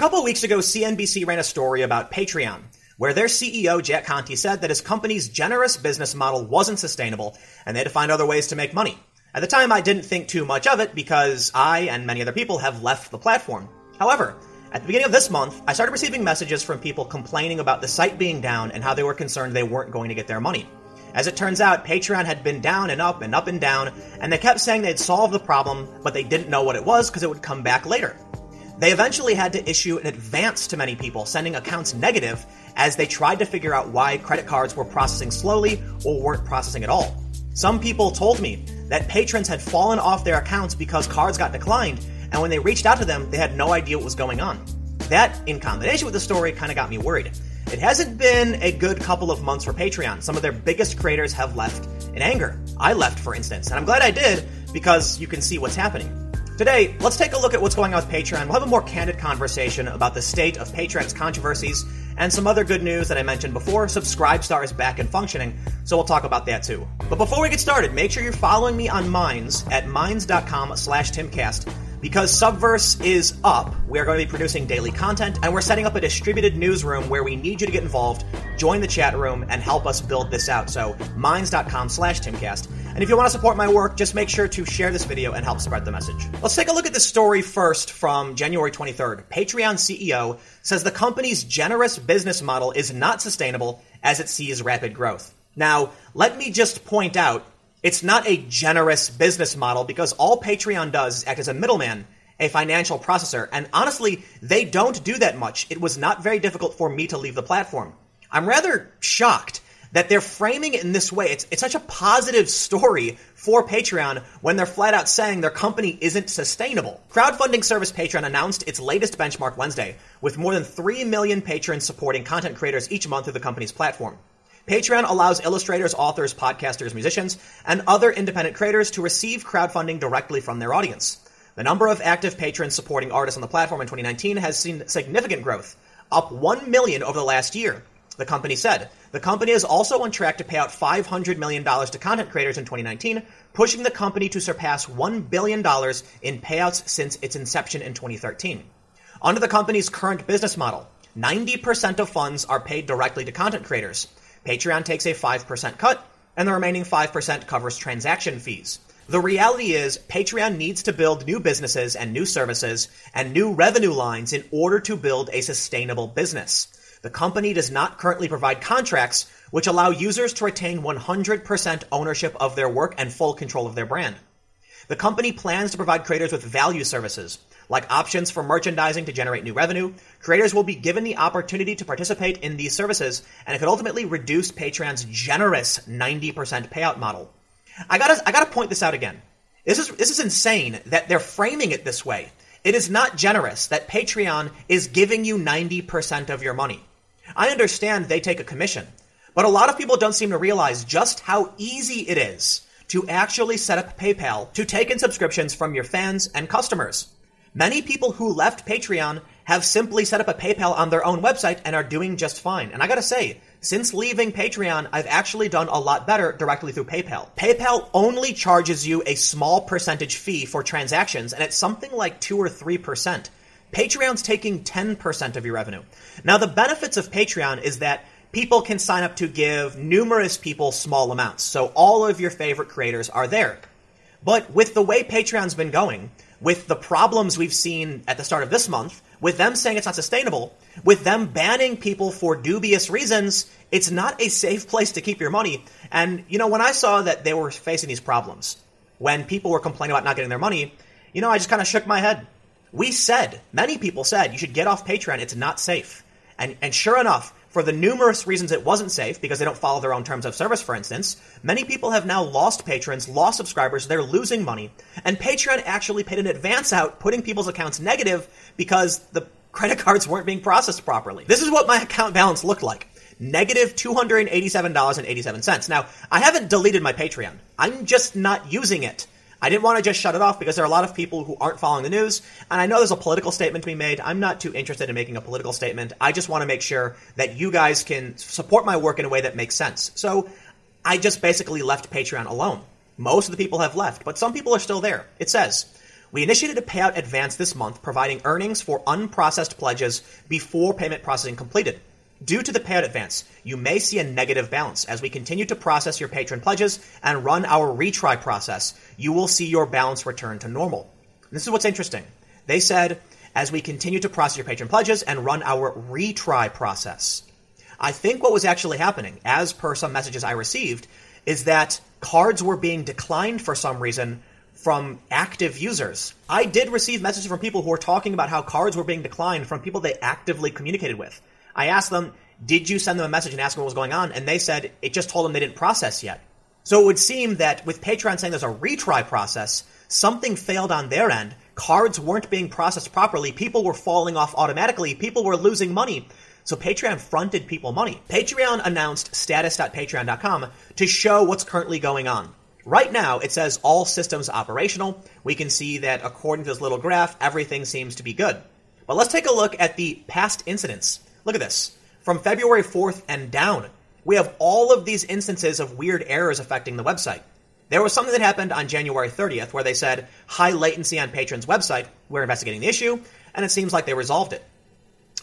couple weeks ago, CNBC ran a story about Patreon, where their CEO, Jack Conte, said that his company's generous business model wasn't sustainable and they had to find other ways to make money. At the time, I didn't think too much of it because I and many other people have left the platform. However, at the beginning of this month, I started receiving messages from people complaining about the site being down and how they were concerned they weren't going to get their money. As it turns out, Patreon had been down and up and up and down, and they kept saying they'd solved the problem, but they didn't know what it was because it would come back later. They eventually had to issue an advance to many people, sending accounts negative as they tried to figure out why credit cards were processing slowly or weren't processing at all. Some people told me that patrons had fallen off their accounts because cards got declined, and when they reached out to them, they had no idea what was going on. That, in combination with the story, kind of got me worried. It hasn't been a good couple of months for Patreon. Some of their biggest creators have left in anger. I left, for instance, and I'm glad I did because you can see what's happening. Today, let's take a look at what's going on with Patreon. We'll have a more candid conversation about the state of Patreon's controversies and some other good news that I mentioned before. Subscribestar is back and functioning, so we'll talk about that too. But before we get started, make sure you're following me on Minds at minds.com slash timcast because Subverse is up, we are going to be producing daily content, and we're setting up a distributed newsroom where we need you to get involved, join the chat room, and help us build this out. So, minds.com slash timcast. And if you want to support my work, just make sure to share this video and help spread the message. Let's take a look at this story first from January 23rd. Patreon CEO says the company's generous business model is not sustainable as it sees rapid growth. Now, let me just point out it's not a generous business model because all Patreon does is act as a middleman, a financial processor, and honestly, they don't do that much. It was not very difficult for me to leave the platform. I'm rather shocked that they're framing it in this way. It's, it's such a positive story for Patreon when they're flat out saying their company isn't sustainable. Crowdfunding service Patreon announced its latest benchmark Wednesday, with more than 3 million patrons supporting content creators each month through the company's platform. Patreon allows illustrators, authors, podcasters, musicians, and other independent creators to receive crowdfunding directly from their audience. The number of active patrons supporting artists on the platform in 2019 has seen significant growth, up 1 million over the last year, the company said. The company is also on track to pay out $500 million to content creators in 2019, pushing the company to surpass $1 billion in payouts since its inception in 2013. Under the company's current business model, 90% of funds are paid directly to content creators. Patreon takes a 5% cut, and the remaining 5% covers transaction fees. The reality is, Patreon needs to build new businesses and new services and new revenue lines in order to build a sustainable business. The company does not currently provide contracts which allow users to retain 100% ownership of their work and full control of their brand. The company plans to provide creators with value services, like options for merchandising to generate new revenue, creators will be given the opportunity to participate in these services, and it could ultimately reduce Patreon's generous 90% payout model. I gotta, I gotta point this out again. This is, this is insane that they're framing it this way. It is not generous that Patreon is giving you 90% of your money. I understand they take a commission, but a lot of people don't seem to realize just how easy it is to actually set up PayPal to take in subscriptions from your fans and customers. Many people who left Patreon have simply set up a PayPal on their own website and are doing just fine. And I gotta say, since leaving Patreon, I've actually done a lot better directly through PayPal. PayPal only charges you a small percentage fee for transactions, and it's something like 2 or 3%. Patreon's taking 10% of your revenue. Now, the benefits of Patreon is that people can sign up to give numerous people small amounts. So all of your favorite creators are there. But with the way Patreon's been going, with the problems we've seen at the start of this month, with them saying it's not sustainable, with them banning people for dubious reasons, it's not a safe place to keep your money. And, you know, when I saw that they were facing these problems, when people were complaining about not getting their money, you know, I just kind of shook my head. We said, many people said, you should get off Patreon. It's not safe. And, and sure enough, for the numerous reasons it wasn't safe, because they don't follow their own terms of service, for instance, many people have now lost patrons, lost subscribers, they're losing money, and Patreon actually paid an advance out, putting people's accounts negative because the credit cards weren't being processed properly. This is what my account balance looked like. Negative $287.87. Now, I haven't deleted my Patreon. I'm just not using it. I didn't want to just shut it off because there are a lot of people who aren't following the news, and I know there's a political statement to be made. I'm not too interested in making a political statement. I just want to make sure that you guys can support my work in a way that makes sense. So I just basically left Patreon alone. Most of the people have left, but some people are still there. It says, We initiated a payout advance this month, providing earnings for unprocessed pledges before payment processing completed. Due to the payout advance, you may see a negative balance. As we continue to process your patron pledges and run our retry process, you will see your balance return to normal. This is what's interesting. They said, as we continue to process your patron pledges and run our retry process. I think what was actually happening, as per some messages I received, is that cards were being declined for some reason from active users. I did receive messages from people who were talking about how cards were being declined from people they actively communicated with. I asked them, did you send them a message and ask them what was going on? And they said it just told them they didn't process yet. So it would seem that with Patreon saying there's a retry process, something failed on their end. Cards weren't being processed properly. People were falling off automatically. People were losing money. So Patreon fronted people money. Patreon announced status.patreon.com to show what's currently going on. Right now, it says all systems operational. We can see that according to this little graph, everything seems to be good. But let's take a look at the past incidents. Look at this. From February 4th and down, we have all of these instances of weird errors affecting the website. There was something that happened on January 30th where they said high latency on Patreon's website. We're investigating the issue, and it seems like they resolved it.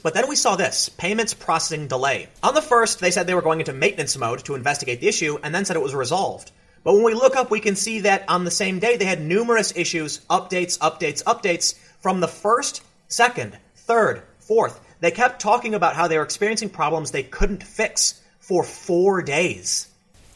But then we saw this payments processing delay. On the first, they said they were going into maintenance mode to investigate the issue and then said it was resolved. But when we look up, we can see that on the same day they had numerous issues, updates, updates, updates from the first, second, third, fourth. They kept talking about how they were experiencing problems they couldn't fix for four days.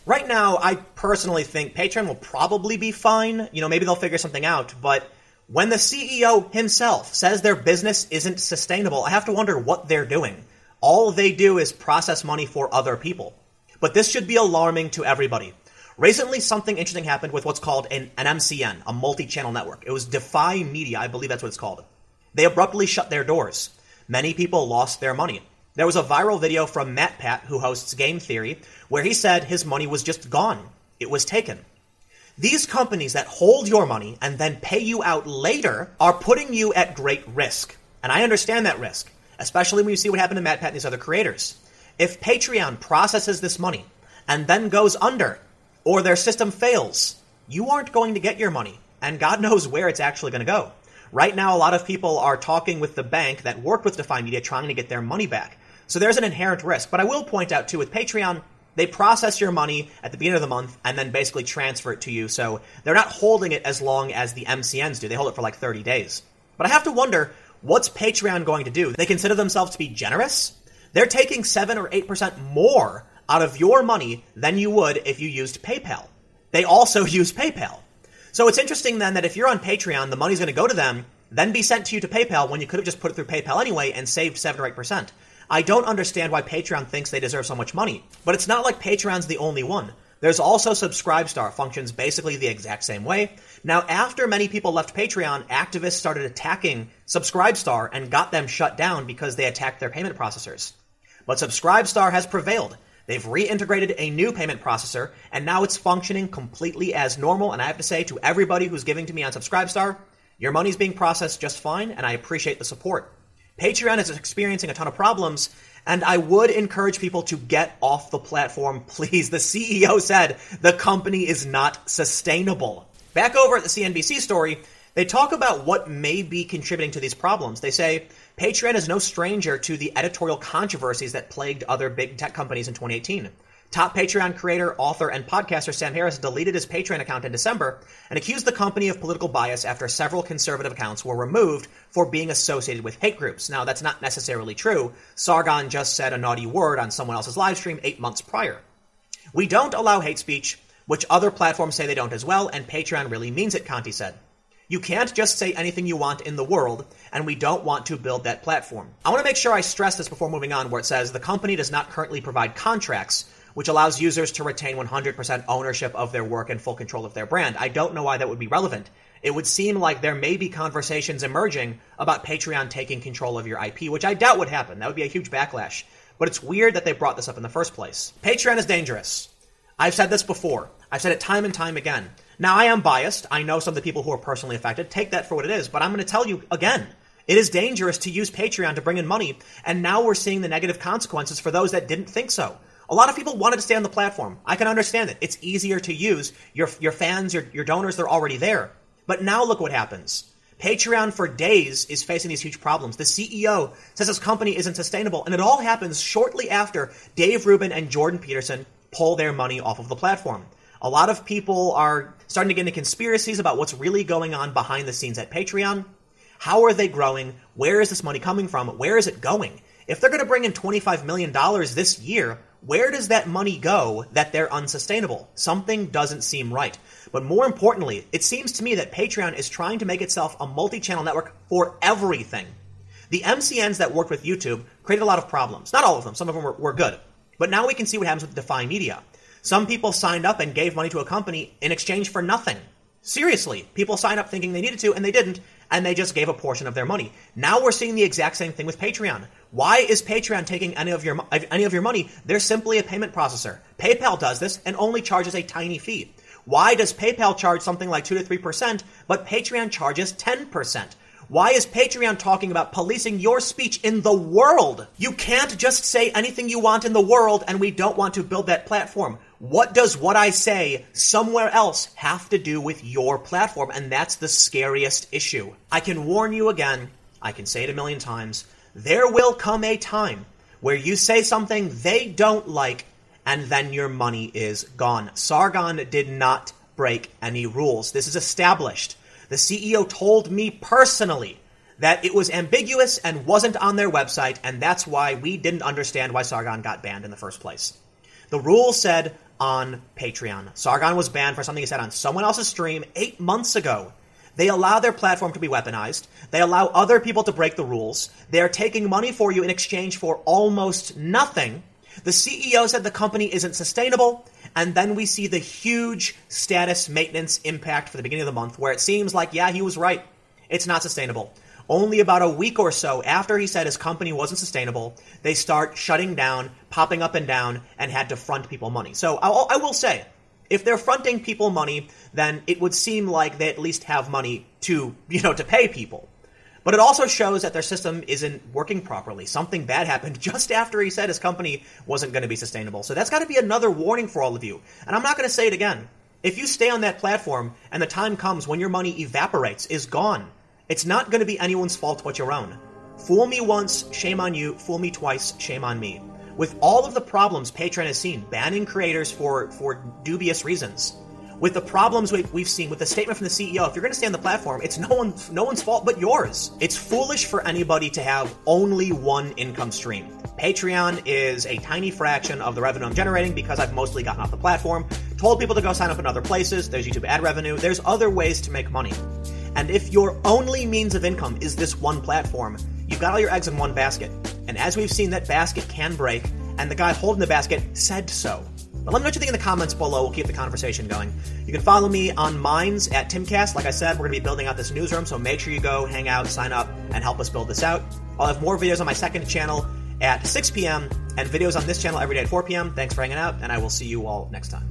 Right now, I personally think Patreon will probably be fine. You know, maybe they'll figure something out, but when the CEO himself says their business isn't sustainable, I have to wonder what they're doing. All they do is process money for other people. But this should be alarming to everybody. Recently, something interesting happened with what's called an, an MCN, a multi channel network. It was Defy Media, I believe that's what it's called. They abruptly shut their doors. Many people lost their money. There was a viral video from MatPat, who hosts Game Theory, where he said his money was just gone. It was taken. These companies that hold your money and then pay you out later are putting you at great risk. And I understand that risk, especially when you see what happened to MatPat and these other creators. If Patreon processes this money and then goes under, or their system fails, you aren't going to get your money. And God knows where it's actually going to go. Right now, a lot of people are talking with the bank that worked with Defy Media trying to get their money back. So there's an inherent risk. But I will point out too, with Patreon, they process your money at the beginning of the month and then basically transfer it to you. So they're not holding it as long as the MCNs do. They hold it for like 30 days. But I have to wonder, what's Patreon going to do? They consider themselves to be generous? They're taking 7 or 8% more out of your money than you would if you used PayPal. They also use PayPal. So it's interesting then that if you're on Patreon, the money's going to go to them, then be sent to you to PayPal when you could have just put it through PayPal anyway and saved 7 or 8%. I don't understand why Patreon thinks they deserve so much money. But it's not like Patreon's the only one. There's also Subscribestar, functions basically the exact same way. Now, after many people left Patreon, activists started attacking Subscribestar and got them shut down because they attacked their payment processors. But Subscribestar has prevailed. They've reintegrated a new payment processor, and now it's functioning completely as normal. And I have to say to everybody who's giving to me on Subscribestar, your money's being processed just fine, and I appreciate the support. Patreon is experiencing a ton of problems, and I would encourage people to get off the platform, please. The CEO said the company is not sustainable. Back over at the CNBC story, they talk about what may be contributing to these problems. They say Patreon is no stranger to the editorial controversies that plagued other big tech companies in 2018. Top Patreon creator, author, and podcaster Sam Harris deleted his Patreon account in December and accused the company of political bias after several conservative accounts were removed for being associated with hate groups. Now, that's not necessarily true. Sargon just said a naughty word on someone else's live stream eight months prior. We don't allow hate speech, which other platforms say they don't as well, and Patreon really means it, Conte said. You can't just say anything you want in the world, and we don't want to build that platform. I want to make sure I stress this before moving on, where it says the company does not currently provide contracts which allows users to retain 100% ownership of their work and full control of their brand. I don't know why that would be relevant. It would seem like there may be conversations emerging about Patreon taking control of your IP, which I doubt would happen. That would be a huge backlash. But it's weird that they brought this up in the first place. Patreon is dangerous. I've said this before. I've said it time and time again. Now, I am biased. I know some of the people who are personally affected. Take that for what it is. But I'm going to tell you again. It is dangerous to use Patreon to bring in money, and now we're seeing the negative consequences for those that didn't think so. A lot of people wanted to stay on the platform. I can understand it. It's easier to use. Your, your fans, your, your donors, they're already there. But now look what happens. Patreon for days is facing these huge problems. The CEO says his company isn't sustainable, and it all happens shortly after Dave Rubin and Jordan Peterson pull their money off of the platform. A lot of people are starting to get into conspiracies about what's really going on behind the scenes at Patreon. How are they growing? Where is this money coming from? Where is it going? If they're going to bring in $25 million this year, where does that money go that they're unsustainable? Something doesn't seem right. But more importantly, it seems to me that Patreon is trying to make itself a multi channel network for everything. The MCNs that worked with YouTube created a lot of problems. Not all of them, some of them were, were good. But now we can see what happens with Defy Media. Some people signed up and gave money to a company in exchange for nothing. Seriously, people signed up thinking they needed to and they didn't, and they just gave a portion of their money. Now we're seeing the exact same thing with Patreon. Why is Patreon taking any of your any of your money? They're simply a payment processor. PayPal does this and only charges a tiny fee. Why does PayPal charge something like 2 to 3%, but Patreon charges 10%? Why is Patreon talking about policing your speech in the world? You can't just say anything you want in the world and we don't want to build that platform. What does what I say somewhere else have to do with your platform? And that's the scariest issue. I can warn you again, I can say it a million times. There will come a time where you say something they don't like and then your money is gone. Sargon did not break any rules. This is established. The CEO told me personally that it was ambiguous and wasn't on their website, and that's why we didn't understand why Sargon got banned in the first place. The rule said on Patreon. Sargon was banned for something he said on someone else's stream eight months ago. They allow their platform to be weaponized. They allow other people to break the rules. They are taking money for you in exchange for almost nothing. The CEO said the company isn't sustainable, and then we see the huge status maintenance impact for the beginning of the month, where it seems like, yeah, he was right. It's not sustainable. Only about a week or so after he said his company wasn't sustainable, they start shutting down, popping up and down, and had to front people money. So I'll, I will say, if they're fronting people money, then it would seem like they at least have money to, you know, to pay people. But it also shows that their system isn't working properly. Something bad happened just after he said his company wasn't going to be sustainable. So that's got to be another warning for all of you. And I'm not going to say it again. If you stay on that platform and the time comes when your money evaporates, is gone, it's not going to be anyone's fault but your own. Fool me once, shame on you. Fool me twice, shame on me. With all of the problems Patreon has seen, banning creators for, for dubious reasons, with the problems we've seen, with the statement from the CEO, if you're going to stay on the platform, it's no one, no one's fault but yours. It's foolish for anybody to have only one income stream. Patreon is a tiny fraction of the revenue I'm generating because I've mostly gotten off the platform, told people to go sign up in other places. There's YouTube ad revenue. There's other ways to make money. And if your only means of income is this one platform, you've got all your eggs in one basket. And as we've seen, that basket can break, and the guy holding the basket said so. But let me know what you think in the comments below. We'll keep the conversation going. You can follow me on Minds at Timcast. Like I said, we're going to be building out this newsroom, so make sure you go hang out, sign up, and help us build this out. I'll have more videos on my second channel at 6 p.m. and videos on this channel every day at 4 p.m. Thanks for hanging out, and I will see you all next time.